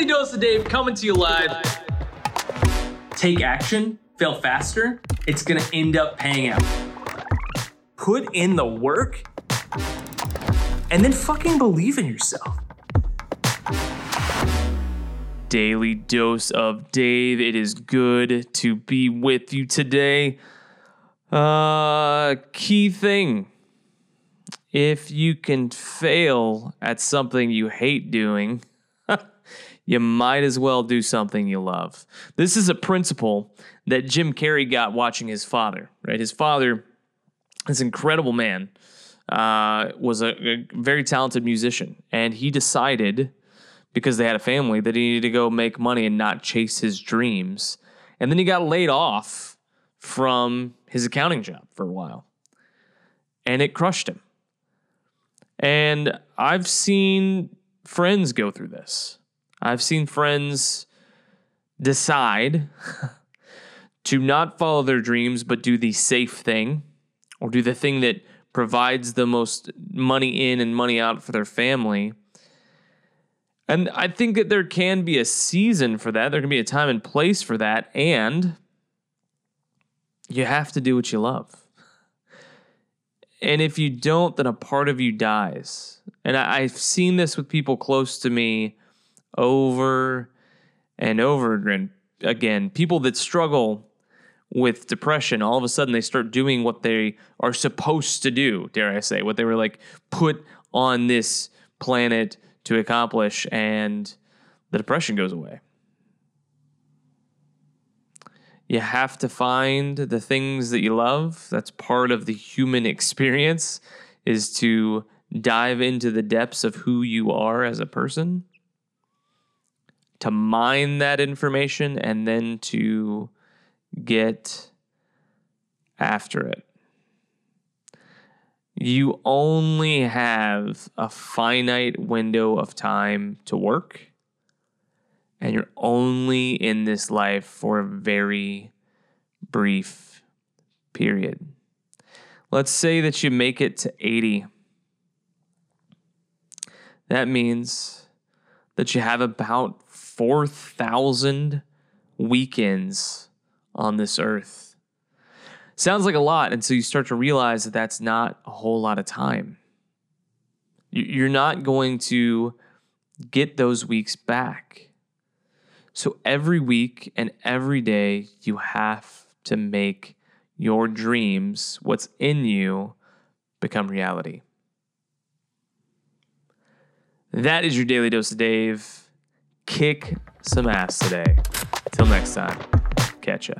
Daily Dose of Dave coming to you live. Take action, fail faster. It's gonna end up paying out. Put in the work and then fucking believe in yourself. Daily Dose of Dave. It is good to be with you today. Uh, key thing if you can fail at something you hate doing, you might as well do something you love. This is a principle that Jim Carrey got watching his father, right? His father, this incredible man, uh, was a, a very talented musician, and he decided because they had a family that he needed to go make money and not chase his dreams. And then he got laid off from his accounting job for a while, and it crushed him and I've seen friends go through this. I've seen friends decide to not follow their dreams, but do the safe thing or do the thing that provides the most money in and money out for their family. And I think that there can be a season for that. There can be a time and place for that. And you have to do what you love. And if you don't, then a part of you dies. And I, have seen this with people close to me over and over again. Again, people that struggle with depression, all of a sudden they start doing what they are supposed to do, dare I say, what they were like put on this planet to accomplish, and the depression goes away. You have to find the things that you love. That's part of the human experience is to dive into the depths of who you are as a person, to mine that information and then to get after it. You only have a finite window of time to work and you're only in this life for a very brief period. Let's say that you make it to 80. That means that you have about 4,000 weekends on this earth. Sounds like a lot until you start to realize that that's not a whole lot of time. You're not going to get those weeks back. So every week and every day, you have to make your dreams, what's in you, become reality. That is your daily dose of Dave. Kick some ass today. Till next time, catch ya.